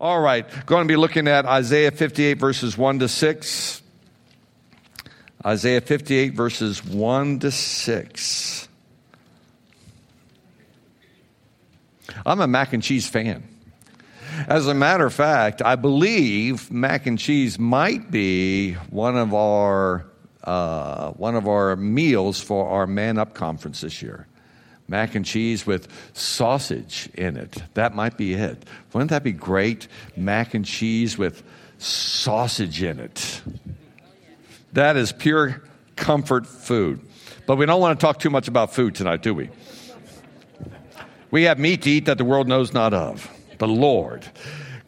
All right, going to be looking at Isaiah 58, verses 1 to 6. Isaiah 58, verses 1 to 6. I'm a mac and cheese fan. As a matter of fact, I believe mac and cheese might be one of our uh, one of our meals for our Man Up conference this year. Mac and cheese with sausage in it. That might be it. Wouldn't that be great? Mac and cheese with sausage in it. That is pure comfort food. But we don't want to talk too much about food tonight, do we? We have meat to eat that the world knows not of. The Lord.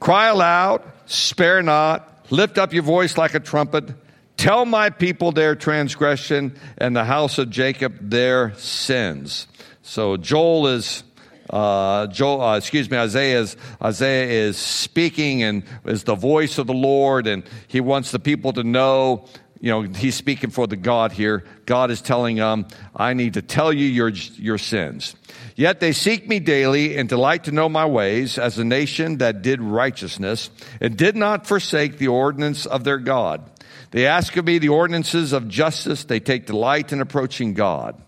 Cry aloud, spare not, lift up your voice like a trumpet. Tell my people their transgression and the house of Jacob their sins. So Joel is uh, Joel, uh, excuse me, Isaiah is, Isaiah is speaking and is the voice of the Lord, and he wants the people to know, you know, he's speaking for the God here. God is telling them, I need to tell you your, your sins. Yet they seek me daily and delight to know my ways as a nation that did righteousness and did not forsake the ordinance of their God. They ask of me the ordinances of justice. They take delight in approaching God.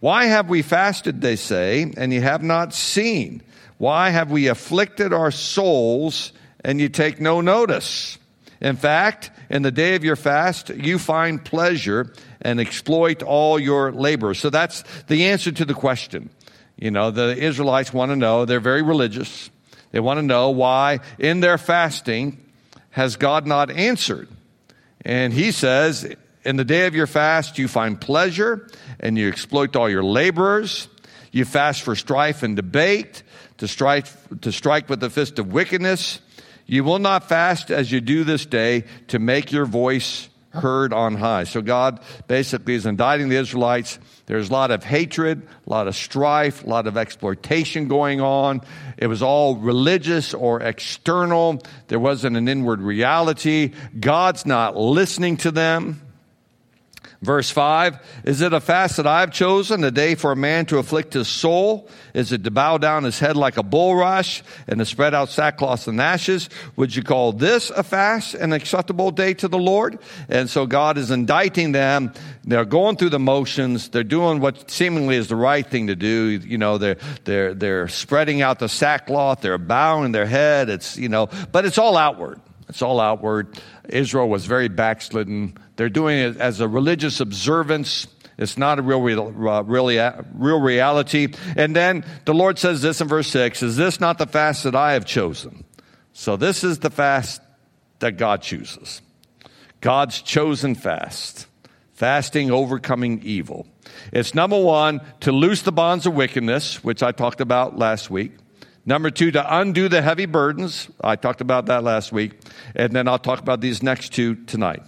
Why have we fasted, they say, and you have not seen? Why have we afflicted our souls and you take no notice? In fact, in the day of your fast, you find pleasure and exploit all your labor. So that's the answer to the question. You know, the Israelites want to know, they're very religious. They want to know why in their fasting has God not answered? And he says, in the day of your fast, you find pleasure and you exploit all your laborers. You fast for strife and debate, to strike, to strike with the fist of wickedness. You will not fast as you do this day to make your voice heard on high. So God basically is indicting the Israelites. There's a lot of hatred, a lot of strife, a lot of exploitation going on. It was all religious or external. There wasn't an inward reality. God's not listening to them. Verse 5 Is it a fast that I've chosen, a day for a man to afflict his soul? Is it to bow down his head like a bulrush and to spread out sackcloth and ashes? Would you call this a fast, an acceptable day to the Lord? And so God is indicting them. They're going through the motions. They're doing what seemingly is the right thing to do. You know, they're, they're, they're spreading out the sackcloth. They're bowing their head. It's, you know, but it's all outward. It's all outward. Israel was very backslidden. They're doing it as a religious observance. It's not a real, real, uh, really, real reality. And then the Lord says this in verse 6 Is this not the fast that I have chosen? So this is the fast that God chooses. God's chosen fast. Fasting, overcoming evil. It's number one, to loose the bonds of wickedness, which I talked about last week. Number two, to undo the heavy burdens. I talked about that last week. And then I'll talk about these next two tonight.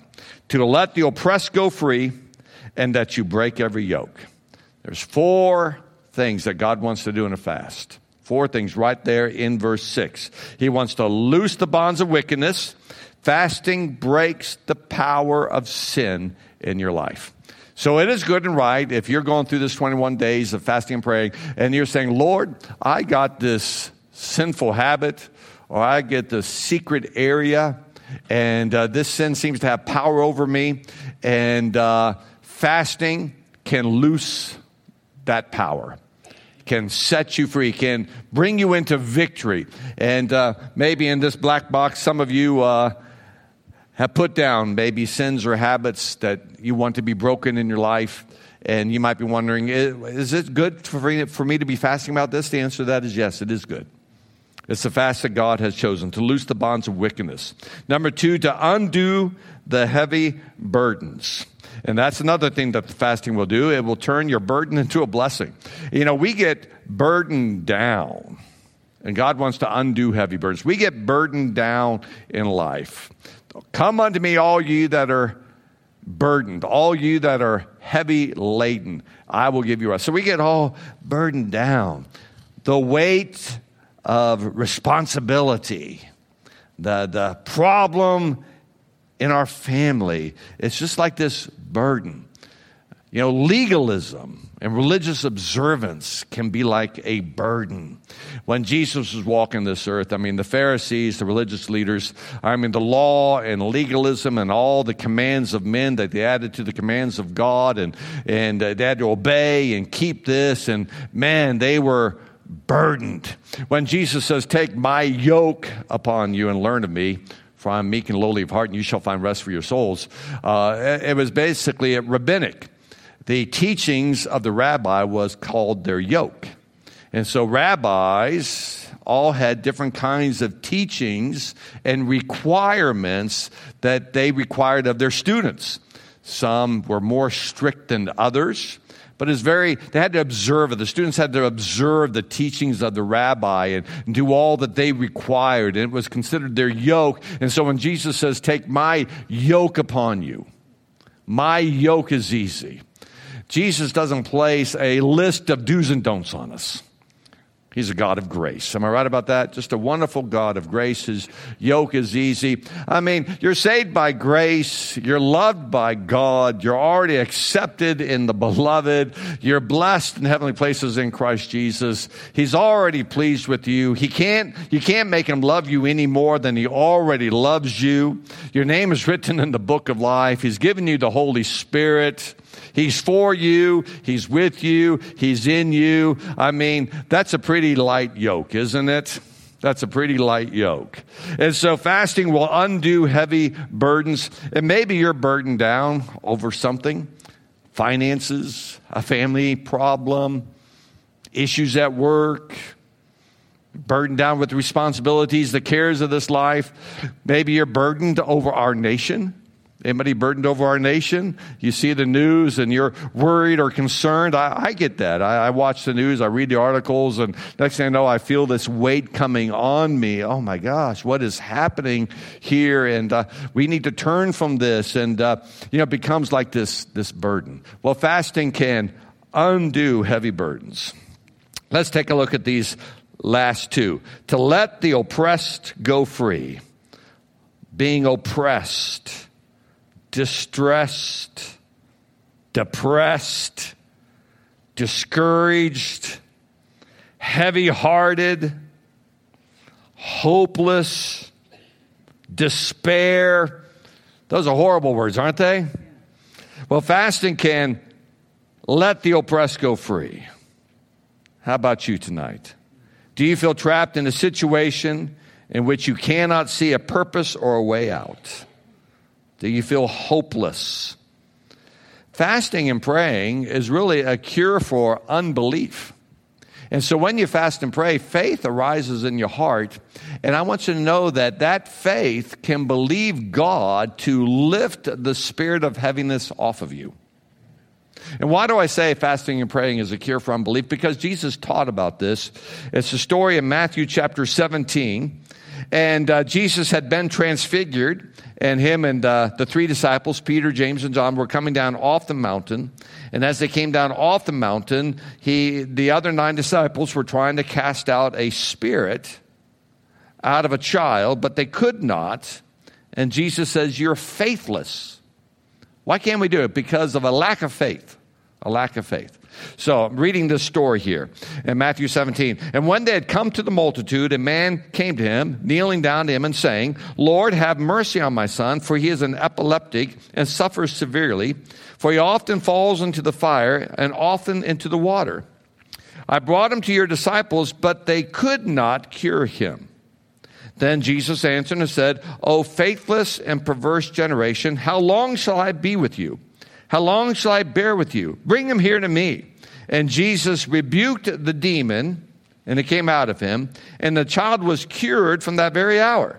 To let the oppressed go free and that you break every yoke. There's four things that God wants to do in a fast. Four things right there in verse 6. He wants to loose the bonds of wickedness. Fasting breaks the power of sin in your life. So it is good and right if you're going through this 21 days of fasting and praying and you're saying, Lord, I got this sinful habit or I get this secret area and uh, this sin seems to have power over me and uh, fasting can loose that power can set you free, can bring you into victory. And uh, maybe in this black box, some of you uh, have put down maybe sins or habits that you want to be broken in your life. And you might be wondering, is it good for me to be fasting about this? The answer to that is yes, it is good. It's the fast that God has chosen to loose the bonds of wickedness. Number two, to undo the heavy burdens. And that's another thing that the fasting will do. It will turn your burden into a blessing. You know, we get burdened down, and God wants to undo heavy burdens. We get burdened down in life. Come unto me, all you that are burdened, all you that are heavy laden, I will give you rest. So we get all burdened down. The weight of responsibility, the, the problem in our family, it's just like this burden. You know, legalism. And religious observance can be like a burden. When Jesus was walking this earth, I mean, the Pharisees, the religious leaders, I mean, the law and legalism and all the commands of men that they added to the commands of God, and, and uh, they had to obey and keep this, and man, they were burdened. When Jesus says, Take my yoke upon you and learn of me, for I am meek and lowly of heart, and you shall find rest for your souls, uh, it was basically a rabbinic the teachings of the rabbi was called their yoke. And so rabbis all had different kinds of teachings and requirements that they required of their students. Some were more strict than others, but it's very, they had to observe it. The students had to observe the teachings of the rabbi and, do all that they required. And it was considered their yoke. And so when Jesus says, Take my yoke upon you, my yoke is easy. Jesus doesn't place a list of do's and don'ts on us. He's a God of grace. Am I right about that? Just a wonderful God of grace. His yoke is easy. I mean, you're saved by grace. You're loved by God. You're already accepted in the beloved. You're blessed in heavenly places in Christ Jesus. He's already pleased with you. He can't, you can't make him love you any more than he already loves you. Your name is written in the book of life. He's given you the Holy Spirit. He's for you. He's with you. He's in you. I mean, that's a pretty light yoke, isn't it? That's a pretty light yoke. And so fasting will undo heavy burdens. And maybe you're burdened down over something finances, a family problem, issues at work, burdened down with responsibilities, the cares of this life. Maybe you're burdened over our nation. Anybody burdened over our nation? You see the news and you're worried or concerned. I, I get that. I, I, watch the news, I read the articles, and next thing I know, I feel this weight coming on me. Oh my gosh, what is happening here? And uh, we need to turn from this, and uh, you know, it becomes like this this burden. Well, fasting can undo heavy burdens. Let's take a look at these last two. To let the oppressed go free, being oppressed distressed, depressed, discouraged, heavy hearted, hopeless, despair. Those are horrible words, aren't they? Well, fasting can let the oppressed go free. How about you tonight? Do you feel trapped in a situation in which you cannot see a purpose or a way out? Do you feel hopeless? Fasting and praying is really a cure for unbelief. And so when you fast and pray, faith arises in your heart. And I want you to know that that faith can believe God to lift the spirit of heaviness off of you. And why do I say fasting and praying is a cure for unbelief? Because Jesus taught about this. It's a story in Matthew chapter 17. And uh, Jesus had been transfigured, and him and uh, the three disciples, Peter, James, and John, were coming down off the mountain. And as they came down off the mountain, he, the other nine disciples were trying to cast out a spirit out of a child, but they could not. And Jesus says, You're faithless. Why can't we do it? Because of a lack of faith. A lack of faith. So I'm reading this story here in Matthew 17. And when they had come to the multitude, a man came to him, kneeling down to him and saying, Lord, have mercy on my son, for he is an epileptic and suffers severely, for he often falls into the fire and often into the water. I brought him to your disciples, but they could not cure him. Then Jesus answered and said, O faithless and perverse generation, how long shall I be with you? How long shall I bear with you? Bring him here to me. And Jesus rebuked the demon, and it came out of him, and the child was cured from that very hour.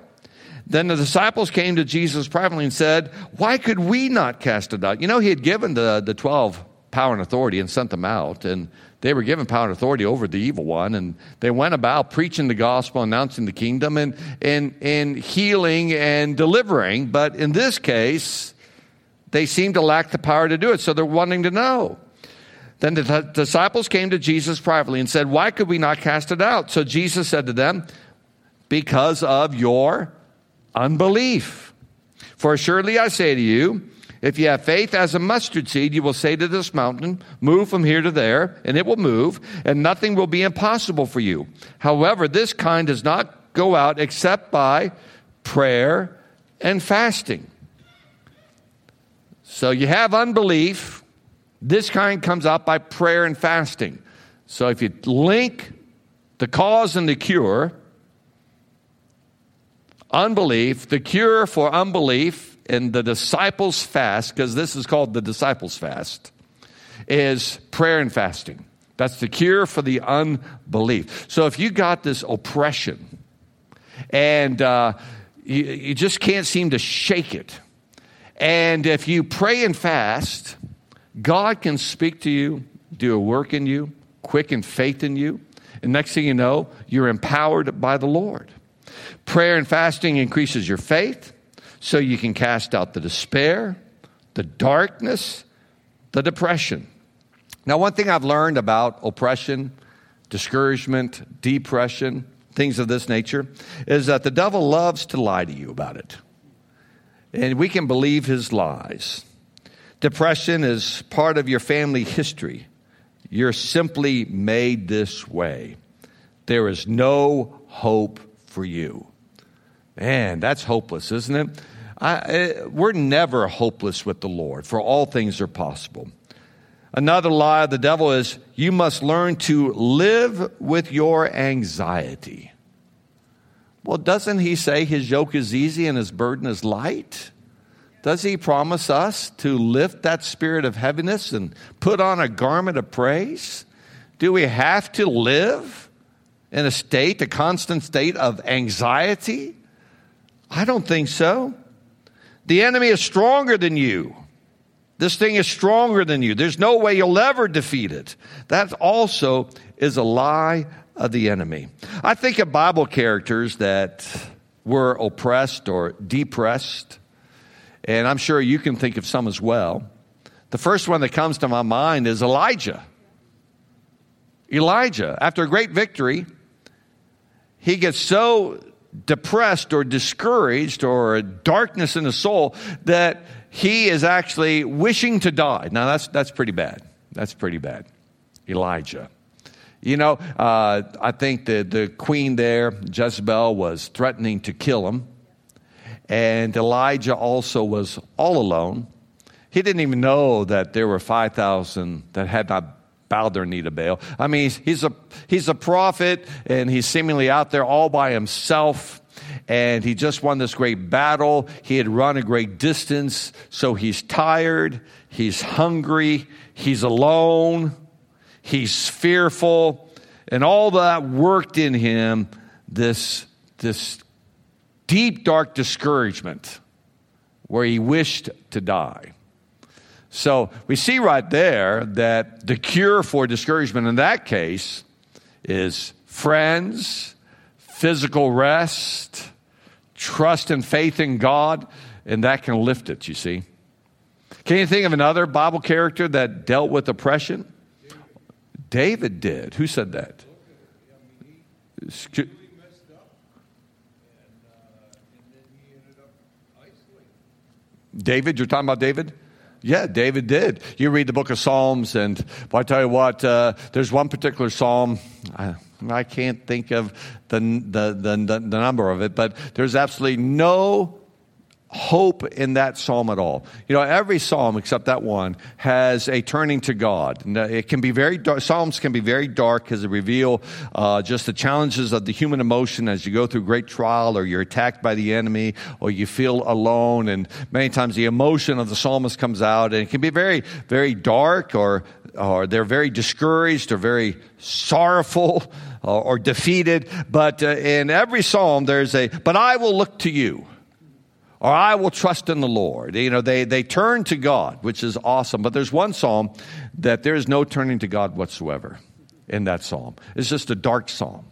Then the disciples came to Jesus privately and said, Why could we not cast it out? You know, he had given the, the 12 power and authority and sent them out, and they were given power and authority over the evil one, and they went about preaching the gospel, announcing the kingdom, and, and, and healing and delivering. But in this case, they seem to lack the power to do it, so they're wanting to know. Then the disciples came to Jesus privately and said, Why could we not cast it out? So Jesus said to them, Because of your unbelief. For surely I say to you, If you have faith as a mustard seed, you will say to this mountain, Move from here to there, and it will move, and nothing will be impossible for you. However, this kind does not go out except by prayer and fasting. So you have unbelief. This kind comes out by prayer and fasting. So if you link the cause and the cure, unbelief, the cure for unbelief in the disciples' fast, because this is called the disciples' fast, is prayer and fasting. That's the cure for the unbelief. So if you got this oppression and uh, you, you just can't seem to shake it, and if you pray and fast, God can speak to you, do a work in you, quicken faith in you. And next thing you know, you're empowered by the Lord. Prayer and fasting increases your faith so you can cast out the despair, the darkness, the depression. Now, one thing I've learned about oppression, discouragement, depression, things of this nature, is that the devil loves to lie to you about it. And we can believe his lies. Depression is part of your family history. You're simply made this way. There is no hope for you. Man, that's hopeless, isn't it? I, I, we're never hopeless with the Lord, for all things are possible. Another lie of the devil is you must learn to live with your anxiety. Well, doesn't he say his yoke is easy and his burden is light? Does he promise us to lift that spirit of heaviness and put on a garment of praise? Do we have to live in a state, a constant state of anxiety? I don't think so. The enemy is stronger than you. This thing is stronger than you. There's no way you'll ever defeat it. That also is a lie of the enemy. I think of Bible characters that were oppressed or depressed and I'm sure you can think of some as well. The first one that comes to my mind is Elijah. Elijah, after a great victory, he gets so depressed or discouraged or darkness in the soul that he is actually wishing to die. Now, that's, that's pretty bad. That's pretty bad. Elijah. You know, uh, I think the, the queen there, Jezebel, was threatening to kill him. And Elijah also was all alone. He didn't even know that there were 5,000 that had not bowed their knee to Baal. I mean, he's a, he's a prophet and he's seemingly out there all by himself. And he just won this great battle. He had run a great distance. So he's tired. He's hungry. He's alone. He's fearful. And all that worked in him this, this deep, dark discouragement where he wished to die. So we see right there that the cure for discouragement in that case is friends, physical rest, trust and faith in God, and that can lift it, you see. Can you think of another Bible character that dealt with oppression? David did. Who said that? Excuse- David, you're talking about David? Yeah, David did. You read the book of Psalms, and I tell you what, uh, there's one particular psalm. I, I can't think of the, the, the, the number of it, but there's absolutely no hope in that psalm at all. You know, every psalm except that one has a turning to God. It can be very dark. Psalms can be very dark because they reveal uh, just the challenges of the human emotion as you go through great trial or you're attacked by the enemy or you feel alone. And many times the emotion of the psalmist comes out and it can be very, very dark or, or they're very discouraged or very sorrowful or, or defeated. But uh, in every psalm, there's a, but I will look to you or I will trust in the Lord. You know, they, they turn to God, which is awesome. But there's one psalm that there is no turning to God whatsoever in that psalm. It's just a dark psalm,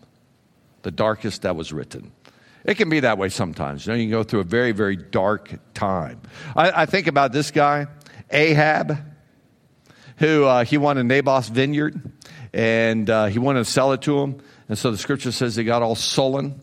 the darkest that was written. It can be that way sometimes. You know, you can go through a very, very dark time. I, I think about this guy, Ahab, who uh, he wanted Naboth's vineyard, and uh, he wanted to sell it to him. And so the scripture says he got all sullen,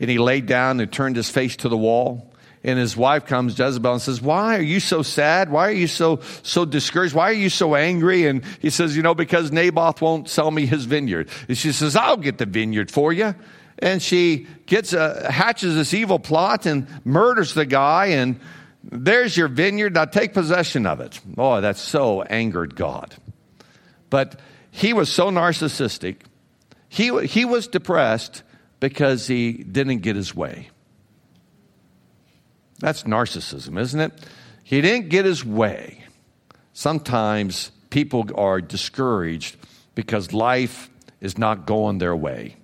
and he laid down and turned his face to the wall and his wife comes, Jezebel, and says, Why are you so sad? Why are you so, so discouraged? Why are you so angry? And he says, You know, because Naboth won't sell me his vineyard. And she says, I'll get the vineyard for you. And she gets a, hatches this evil plot and murders the guy. And there's your vineyard. Now take possession of it. Oh, that so angered God. But he was so narcissistic. He, he was depressed because he didn't get his way. That's narcissism, isn't it? He didn't get his way. Sometimes people are discouraged because life is not going their way.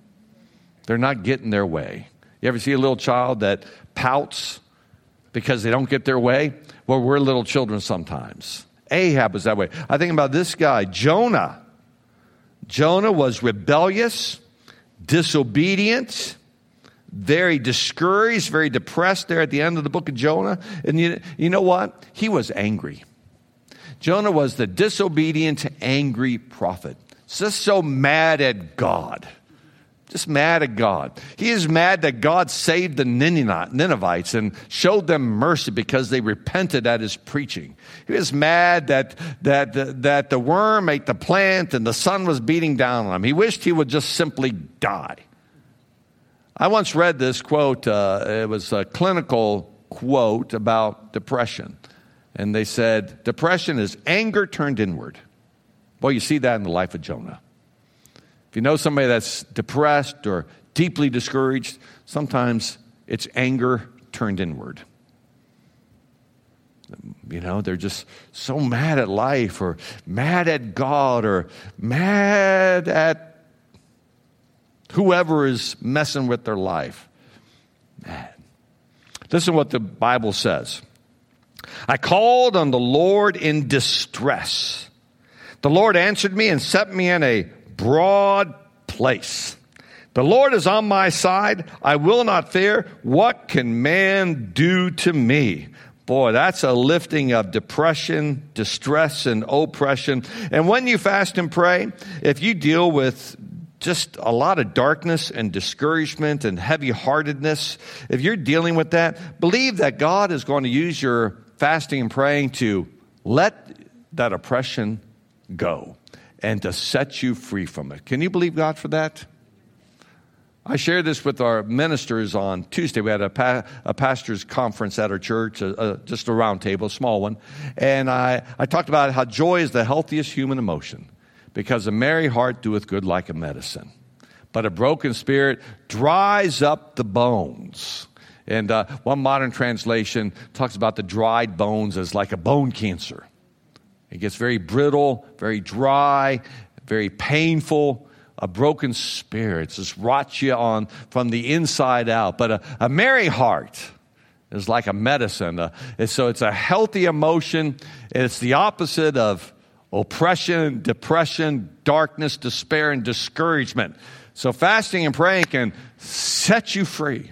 They're not getting their way. You ever see a little child that pouts because they don't get their way? Well, we're little children sometimes. Ahab was that way. I think about this guy, Jonah. Jonah was rebellious, disobedient, very discouraged, very depressed there at the end of the book of Jonah. And you, you know what? He was angry. Jonah was the disobedient, angry prophet. Just so mad at God. Just mad at God. He is mad that God saved the Ninevites and showed them mercy because they repented at his preaching. He was mad that, that, that the worm ate the plant and the sun was beating down on him. He wished he would just simply die. I once read this quote, uh, it was a clinical quote about depression. And they said, Depression is anger turned inward. Boy, you see that in the life of Jonah. If you know somebody that's depressed or deeply discouraged, sometimes it's anger turned inward. You know, they're just so mad at life or mad at God or mad at whoever is messing with their life. Man. Listen what the Bible says. I called on the Lord in distress. The Lord answered me and set me in a broad place. The Lord is on my side. I will not fear. What can man do to me? Boy, that's a lifting of depression, distress, and oppression. And when you fast and pray, if you deal with just a lot of darkness and discouragement and heavy heartedness, if you're dealing with that, believe that God is going to use your fasting and praying to let that oppression go and to set you free from it. Can you believe God for that? I shared this with our ministers on Tuesday. We had a, pa- a pastor's conference at our church, a, a, just a round table, a small one. And I, I talked about how joy is the healthiest human emotion because a merry heart doeth good like a medicine, but a broken spirit dries up the bones. And uh, one modern translation talks about the dried bones as like a bone cancer. It gets very brittle, very dry, very painful. A broken spirit just rots you on from the inside out. But a, a merry heart is like a medicine. Uh, so it's a healthy emotion. It's the opposite of oppression, depression, darkness, despair, and discouragement. So fasting and praying can set you free.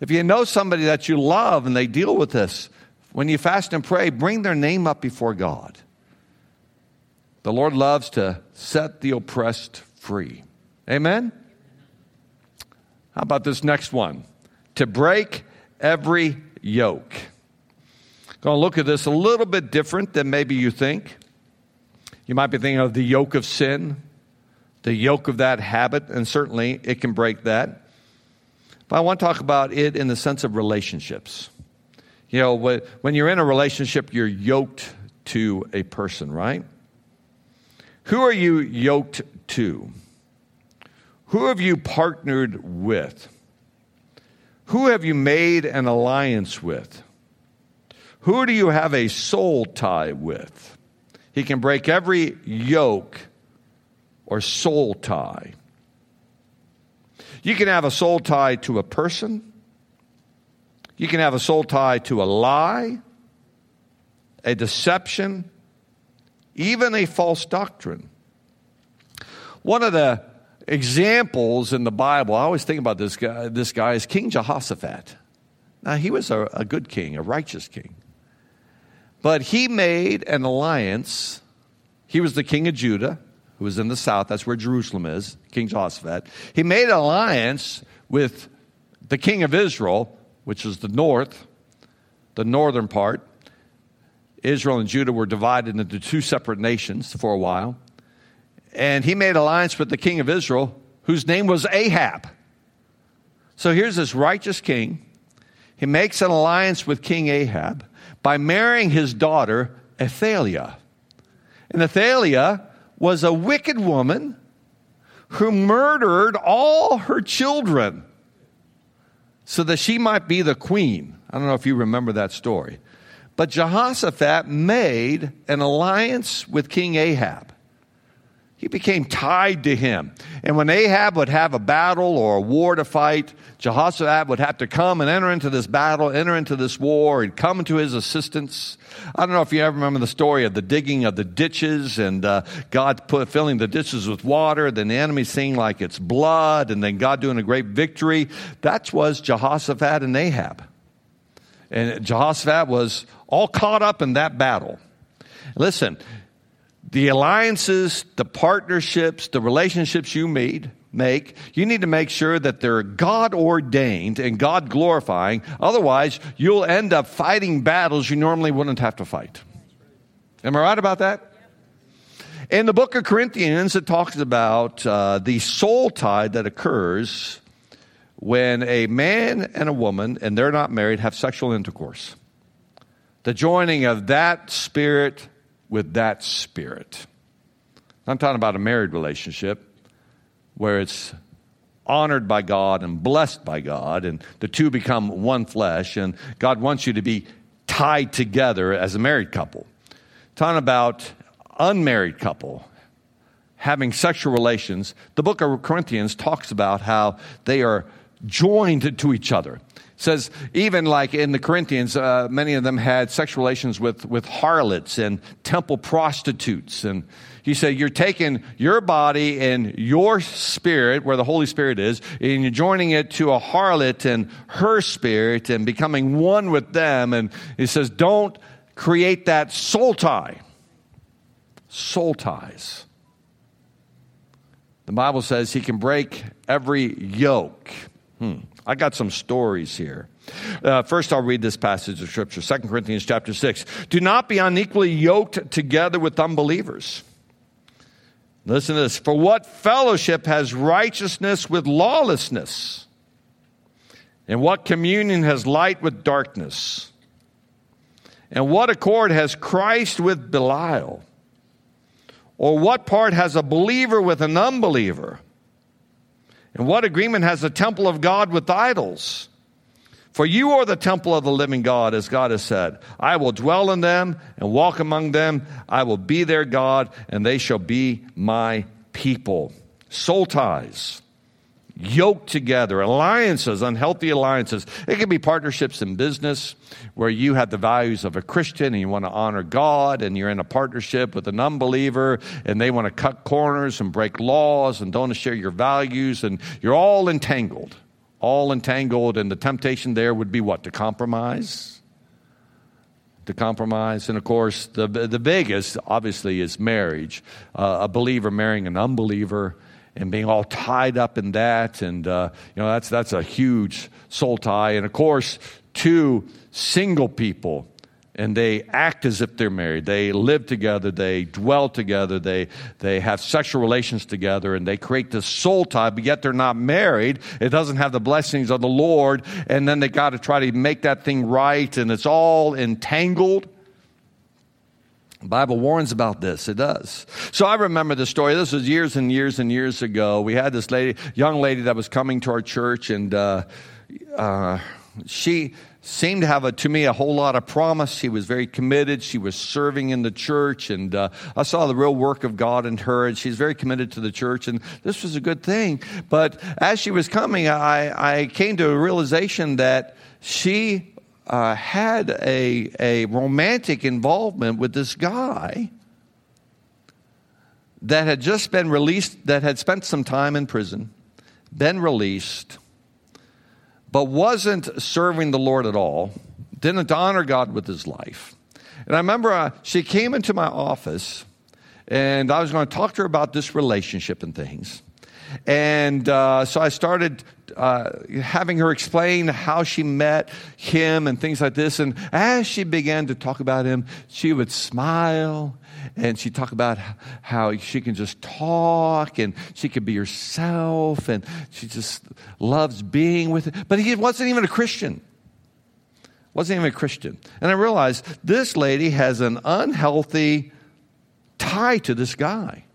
If you know somebody that you love and they deal with this, when you fast and pray, bring their name up before God. The Lord loves to set the oppressed free. Amen? How about this next one? To break every yoke. Going to look at this a little bit different than maybe you think. You might be thinking of the yoke of sin, the yoke of that habit, and certainly it can break that. But I want to talk about it in the sense of relationships. You know, when you're in a relationship, you're yoked to a person, right? Who are you yoked to? Who have you partnered with? Who have you made an alliance with? Who do you have a soul tie with? He can break every yoke or soul tie. You can have a soul tie to a person. You can have a soul tie to a lie, a deception, even a false doctrine. One of the examples in the Bible, I always think about this guy, this guy is King Jehoshaphat. Now, he was a, a good king, a righteous king. But he made an alliance. He was the king of Judah, who was in the south. That's where Jerusalem is, King Jehoshaphat. He made an alliance with the king of Israel, which was the north, the northern part. Israel and Judah were divided into two separate nations for a while. And he made alliance with the king of Israel, whose name was Ahab. So here's this righteous king. He makes an alliance with King Ahab by marrying his daughter, Athaliah. And Athaliah was a wicked woman who murdered all her children so that she might be the queen. I don't know if you remember that story. But Jehoshaphat made an alliance with King Ahab. He became tied to him. And when Ahab would have a battle or a war to fight, Jehoshaphat would have to come and enter into this battle, enter into this war, and come to his assistance. I don't know if you ever remember the story of the digging of the ditches and uh, God put, filling the ditches with water, then the enemy seeing like it's blood, and then God doing a great victory. That was Jehoshaphat and Ahab. And Jehoshaphat was all caught up in that battle. Listen, the alliances, the partnerships, the relationships you made, make, you need to make sure that they're God ordained and God glorifying. Otherwise, you'll end up fighting battles you normally wouldn't have to fight. Am I right about that? In the book of Corinthians, it talks about uh, the soul tie that occurs when a man and a woman, and they're not married, have sexual intercourse. The joining of that spirit with that spirit. I'm talking about a married relationship where it's honored by God and blessed by God, and the two become one flesh, and God wants you to be tied together as a married couple. Talking about unmarried couple having sexual relations, the book of Corinthians talks about how they are joined to each other says even like in the corinthians uh, many of them had sexual relations with, with harlots and temple prostitutes. And he said you're taking your body and your spirit where the holy spirit is and you're joining it to a harlot and her spirit and becoming one with them. And he says don't create that soul tie. Soul ties. The bible says he can break every yoke hmm. I got some stories here. Uh, first, I'll read this passage of Scripture, 2 Corinthians chapter 6. Do not be unequally yoked together with unbelievers. Listen to this. For what fellowship has righteousness with lawlessness? And what communion has light with darkness? And what accord has Christ with Belial? Or what part has a believer with an unbeliever? And what agreement has the temple of God with idols? For you are the temple of the living God, as God has said. I will dwell in them and walk among them. I will be their God, and they shall be my people. Soul ties yoked together, alliances, unhealthy alliances. It can be partnerships in business where you have the values of a Christian and you want to honor God and you're in a partnership with an unbeliever and they want to cut corners and break laws and don't share your values and you're all entangled. All entangled, and the temptation there would be what? To compromise? to compromise. And of course, the, the biggest, obviously, is marriage. Uh, a believer marrying an unbeliever and being all tied up in that. And, uh, you know, that's, that's a huge soul tie. And of course, two single people and they act as if they're married. They live together, they dwell together, they, they have sexual relations together, and they create this soul tie, but yet they're not married. It doesn't have the blessings of the Lord, and then they got to try to make that thing right, and it's all entangled. Bible warns about this. It does. So I remember the story. This was years and years and years ago. We had this lady, young lady that was coming to our church, and uh, uh, she seemed to have, a, to me, a whole lot of promise. She was very committed. She was serving in the church, and uh, I saw the real work of God in her, and she's very committed to the church, and this was a good thing. But as she was coming, I, I came to a realization that she uh, had a, a romantic involvement with this guy that had just been released, that had spent some time in prison, been released, but wasn't serving the Lord at all, didn't honor God with his life. And I remember uh, she came into my office, and I was going to talk to her about this relationship and things. And uh, so I started uh, having her explain how she met him and things like this. And as she began to talk about him, she would smile and she'd talk about how she can just talk and she could be herself and she just loves being with it. But he wasn't even a Christian. Wasn't even a Christian. And I realized this lady has an unhealthy tie to this guy.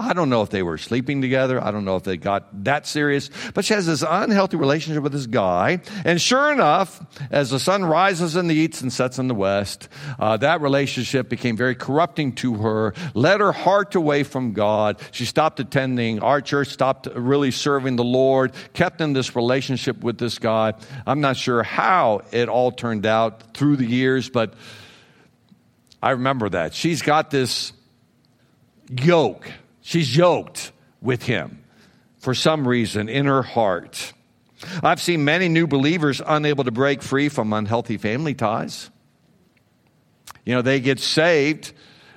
I don't know if they were sleeping together. I don't know if they got that serious. But she has this unhealthy relationship with this guy. And sure enough, as the sun rises in the east and sets in the west, uh, that relationship became very corrupting to her, led her heart away from God. She stopped attending our church, stopped really serving the Lord, kept in this relationship with this guy. I'm not sure how it all turned out through the years, but I remember that. She's got this yoke She's yoked with him for some reason in her heart. I've seen many new believers unable to break free from unhealthy family ties. You know, they get saved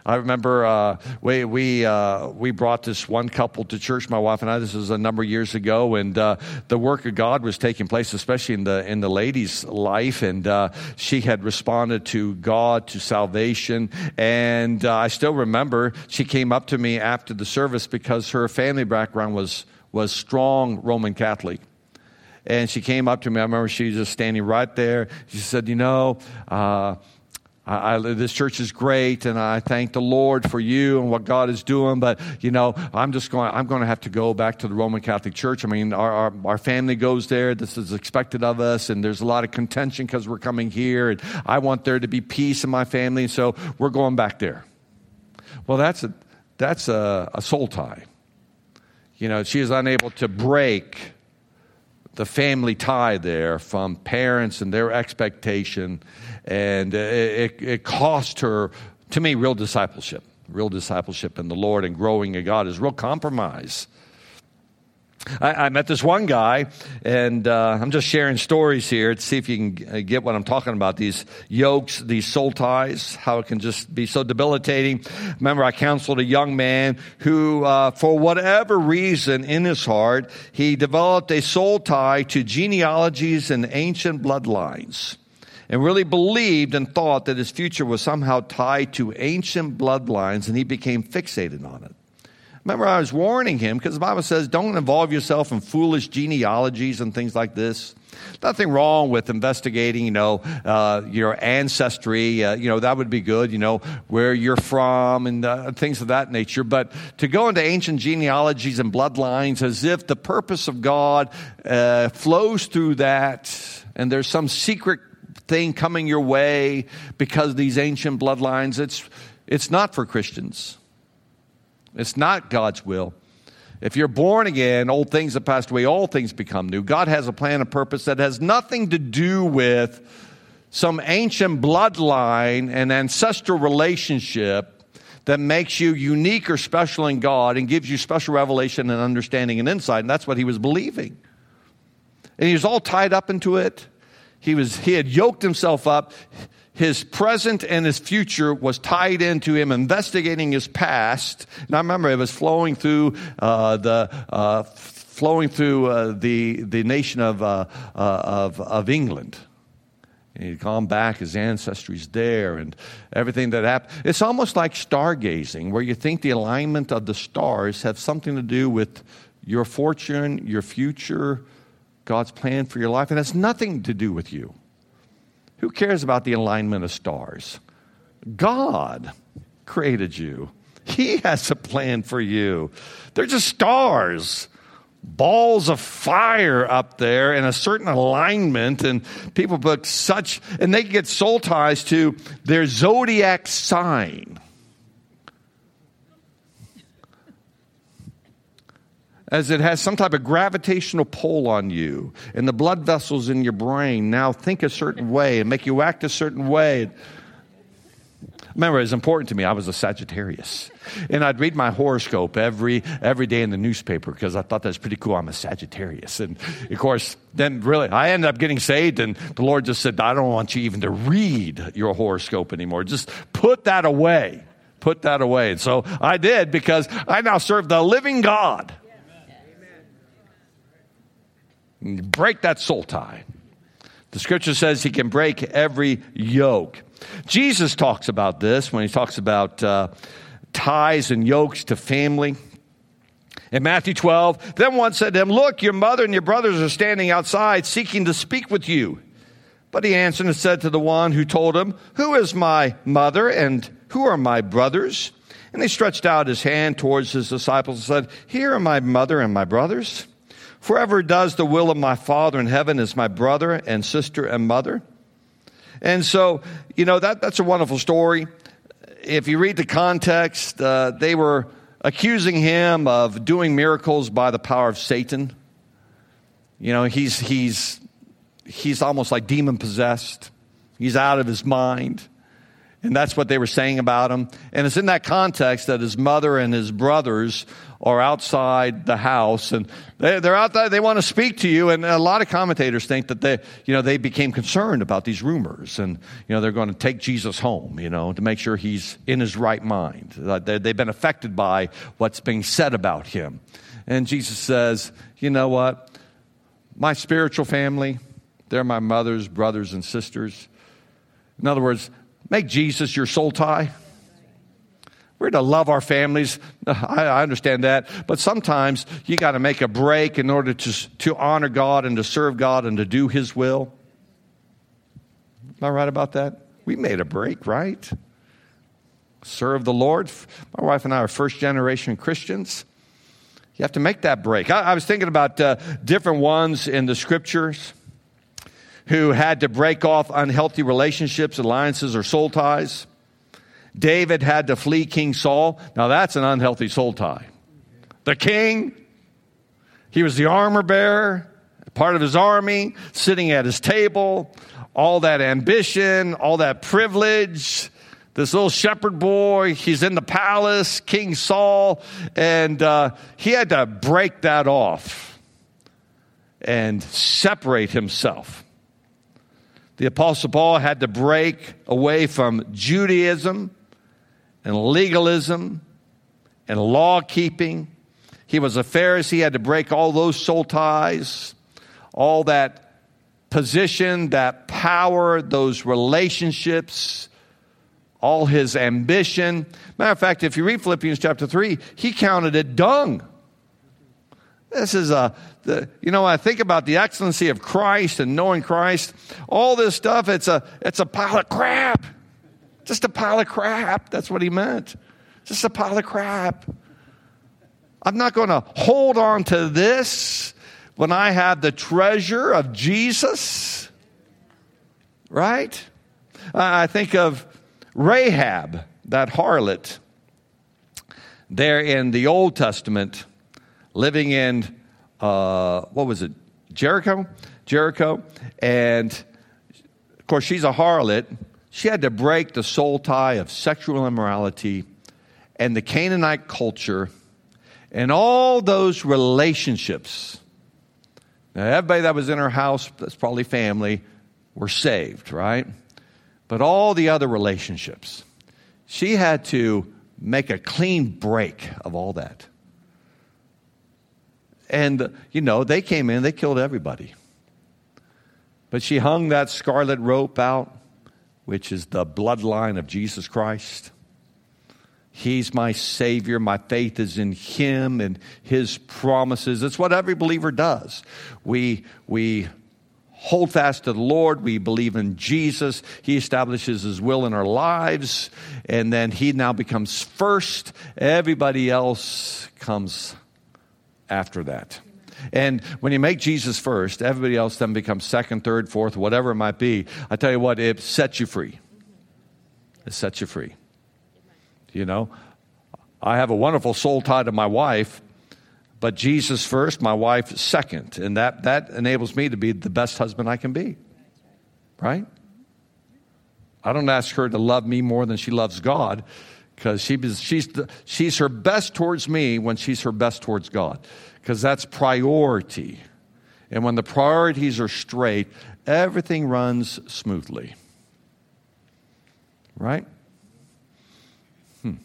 I remember uh, we we uh, we brought this one couple to church. My wife and I. This was a number of years ago, and uh, the work of God was taking place, especially in the in the lady's life. And uh, she had responded to God to salvation. And uh, I still remember she came up to me after the service because her family background was was strong Roman Catholic. And she came up to me. I remember she was just standing right there. She said, "You know." I, I, this church is great, and I thank the Lord for you and what God is doing. But you know, I'm just going. I'm going to have to go back to the Roman Catholic Church. I mean, our our, our family goes there. This is expected of us, and there's a lot of contention because we're coming here, and I want there to be peace in my family. So we're going back there. Well, that's a that's a, a soul tie. You know, she is unable to break the family tie there from parents and their expectation and it, it cost her, to me, real discipleship. Real discipleship in the Lord and growing in God is real compromise. I, I, met this one guy, and uh, I'm just sharing stories here to see if you can uh, get what I'm talking about. These yokes, these soul ties, how it can just be so debilitating. Remember, I counseled a young man who, uh, for whatever reason in his heart, he developed a soul tie to genealogies and ancient bloodlines and really believed and thought that his future was somehow tied to ancient bloodlines, and he became fixated on it. Remember, I was warning him because the Bible says don't involve yourself in foolish genealogies and things like this. Nothing wrong with investigating, you know, uh, your ancestry. Uh, you know, that would be good, you know, where you're from and uh, things of that nature. But to go into ancient genealogies and bloodlines as if the purpose of God uh, flows through that and there's some secret thing coming your way because these ancient bloodlines. It's, it's not for Christians. It's not God's will. If you're born again, old things have passed away, all things become new. God has a plan and purpose that has nothing to do with some ancient bloodline and ancestral relationship that makes you unique or special in God and gives you special revelation and understanding and insight. And that's what he was believing. And he was all tied up into it. He, was, he had yoked himself up. His present and his future was tied into him investigating his past. And I remember it was flowing through uh, the uh, flowing through uh, the the nation of uh, uh, of, of England. And he'd gone back, his ancestry's there, and everything that happened. It's almost like stargazing, where you think the alignment of the stars have something to do with your fortune, your future, God's plan for your life, and has nothing to do with you. Who cares about the alignment of stars? God created you. He has a plan for you. They're just stars, balls of fire up there in a certain alignment, and people put such, and they get soul ties to their zodiac sign. As it has some type of gravitational pull on you, and the blood vessels in your brain now think a certain way and make you act a certain way. Remember, it's important to me. I was a Sagittarius, and I'd read my horoscope every every day in the newspaper because I thought that was pretty cool. I'm a Sagittarius, and of course, then really, I ended up getting saved, and the Lord just said, "I don't want you even to read your horoscope anymore. Just put that away." Put that away. And so I did because I now serve the living God break that soul tie. The scripture says he can break every yoke. Jesus talks about this when he talks about uh, ties and yokes to family. In Matthew 12, then one said to him, Look, your mother and your brothers are standing outside seeking to speak with you. But he answered and said to the one who told him, Who is my mother and who are my brothers? And he stretched out his hand towards his disciples and said, Here are my mother and my brothers. Whoever does the will of my Father in heaven is my brother and sister and mother. And so, you know, that, that's a wonderful story. If you read the context, uh, they were accusing him of doing miracles by the power of Satan. You know, he's, he's, he's almost like demon possessed, he's out of his mind. And that's what they were saying about him. And it's in that context that his mother and his brothers are outside the house and they, are out there, they want to speak to you. And a lot of commentators think that they, you know, they became concerned about these rumors and, you know, they're going to take Jesus home, you know, to make sure he's in his right mind. They've been affected by what's being said about him. And Jesus says, you know what? My spiritual family, they're my mother's brothers and sisters. In other words, Make Jesus your soul tie. We're to love our families. I, I understand that. But sometimes you got to make a break in order to, to honor God and to serve God and to do His will. Am I right about that? We made a break, right? Serve the Lord. My wife and I are first generation Christians. You have to make that break. I, I was thinking about uh, different ones in the scriptures who had to break off unhealthy relationships, alliances, or soul ties. David had to flee King Saul. Now that's an unhealthy soul tie. The king, he was the armor bearer, part of his army, sitting at his table, all that ambition, all that privilege. This little shepherd boy, he's in the palace, King Saul, and uh, he had to break that off and separate himself. The Apostle Paul had to break away from Judaism and legalism and law keeping. He was a Pharisee, had to break all those soul ties, all that position, that power, those relationships, all his ambition. Matter of fact, if you read Philippians chapter 3, he counted it dung. This is a, the, you know, I think about the excellency of Christ and knowing Christ, all this stuff, it's a, it's a pile of crap. Just a pile of crap. That's what he meant. Just a pile of crap. I'm not going to hold on to this when I have the treasure of Jesus. Right? I think of Rahab, that harlot, there in the Old Testament living in, uh, what was it, Jericho? Jericho. And of course, she's a harlot. She had to break the soul tie of sexual immorality and the Canaanite culture and all those relationships. Now, everybody that was in her house, that's probably family, were saved, right? But all the other relationships, she had to make a clean break of all that. And, you know, they came in, they killed everybody. But she hung that scarlet rope out, which is the bloodline of Jesus Christ. He's my Savior. My faith is in Him and His promises. It's what every believer does. We, we hold fast to the Lord. We believe in Jesus. He establishes His will in our lives. And then He now becomes first. Everybody else comes after that. And when you make Jesus first, everybody else then becomes second, third, fourth, whatever it might be. I tell you what, it sets you free. It sets you free. You know, I have a wonderful soul tie to my wife, but Jesus first, my wife second. And that, that enables me to be the best husband I can be. Right? I don't ask her to love me more than she loves God because she, she's, she's her best towards me when she's her best towards God because that's priority. And when the priorities are straight, everything runs smoothly. Right? Hmm.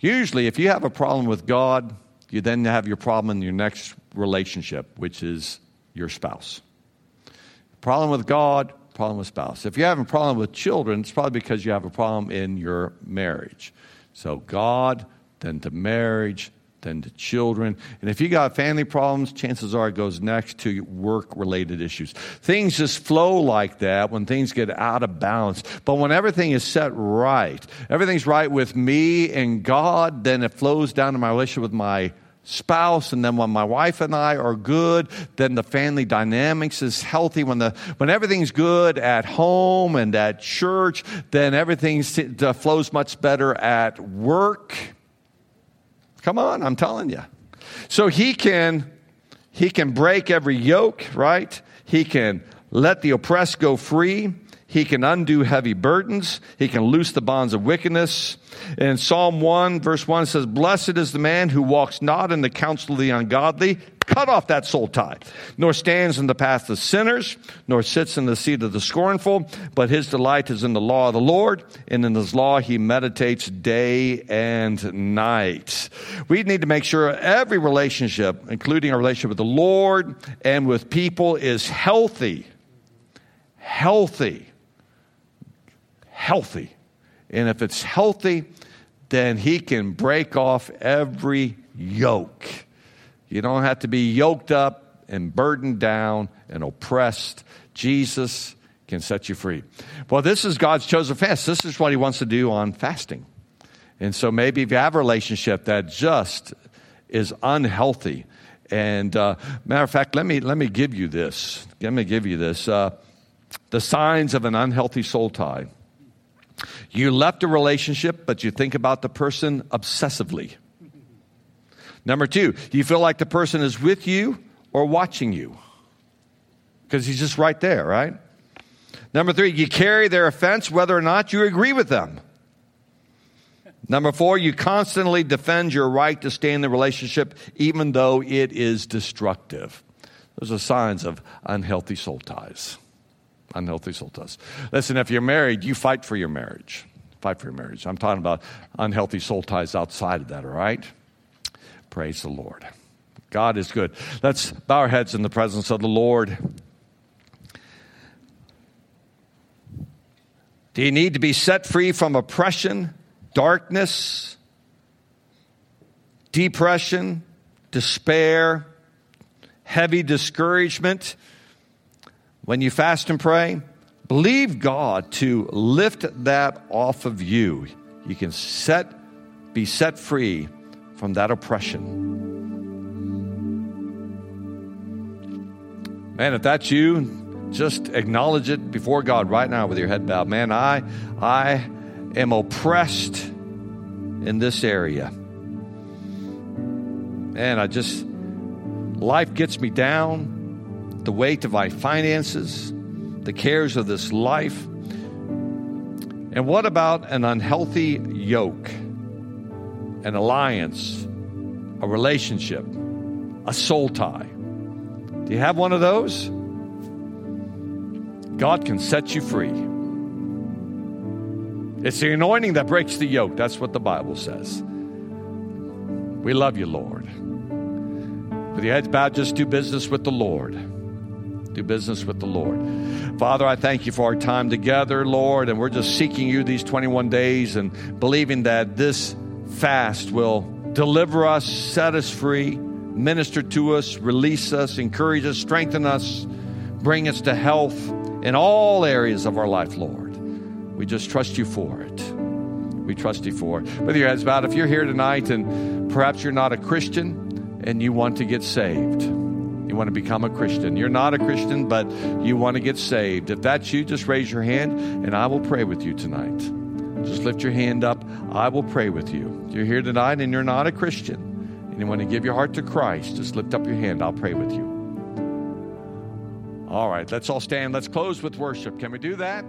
Usually, if you have a problem with God, you then have your problem in your next relationship, which is your spouse. Problem with God, problem with spouse. If you have a problem with children, it's probably because you have a problem in your marriage. So, God, then to marriage, then to children. And if you got family problems, chances are it goes next to work related issues. Things just flow like that when things get out of balance. But when everything is set right, everything's right with me and God, then it flows down to my relationship with my spouse and then when my wife and I are good then the family dynamics is healthy. When the when everything's good at home and at church then everything uh, flows much better at work. Come on I'm telling you so he can he can break every yoke right? He can let the oppressed go free he can undo heavy burdens. He can loose the bonds of wickedness. In Psalm 1, verse 1 says, Blessed is the man who walks not in the counsel of the ungodly. Cut off that soul tie, nor stands in the path of sinners, nor sits in the seat of the scornful, but his delight is in the law of the Lord, and in his law he meditates day and night. We need to make sure every relationship, including our relationship with the Lord and with people, is healthy. Healthy healthy. And if it's healthy, then he can break off every yoke. You don't have to be yoked up and burdened down and oppressed. Jesus can set you free. Well, this is God's chosen fast. This is what he wants to do on fasting. And so maybe if you have a relationship that just is unhealthy, and uh, matter of fact, let me let me give you this. Let me give you this. Uh, the signs of an unhealthy soul tie. You left a relationship, but you think about the person obsessively. Number two, you feel like the person is with you or watching you? Because he's just right there, right? Number three, you carry their offense whether or not you agree with them. Number four, you constantly defend your right to stay in the relationship even though it is destructive. Those are signs of unhealthy soul ties unhealthy soul ties. Listen, if you're married, you fight for your marriage. Fight for your marriage. I'm talking about unhealthy soul ties outside of that, all right? Praise the Lord. God is good. Let's bow our heads in the presence of the Lord. Do you need to be set free from oppression, darkness, depression, despair, heavy discouragement? When you fast and pray, believe God to lift that off of you. You can set, be set free from that oppression. Man, if that's you, just acknowledge it before God right now with your head bowed. Man, I, I am oppressed in this area. And I just, life gets me down the weight of my finances, the cares of this life? And what about an unhealthy yoke, an alliance, a relationship, a soul tie? Do you have one of those? God can set you free. It's the anointing that breaks the yoke. That's what the Bible says. We love you, Lord. With your heads bowed, just do business with the Lord do business with the Lord. Father, I thank you for our time together, Lord, and we're just seeking you these 21 days and believing that this fast will deliver us, set us free, minister to us, release us, encourage us, strengthen us, bring us to health in all areas of our life, Lord. We just trust you for it. We trust you for it. With your heads bowed, if you're here tonight and perhaps you're not a Christian and you want to get saved, you want to become a Christian. You're not a Christian, but you want to get saved. If that's you, just raise your hand and I will pray with you tonight. Just lift your hand up. I will pray with you. You're here tonight and you're not a Christian and you want to give your heart to Christ, just lift up your hand. I'll pray with you. All right, let's all stand. Let's close with worship. Can we do that?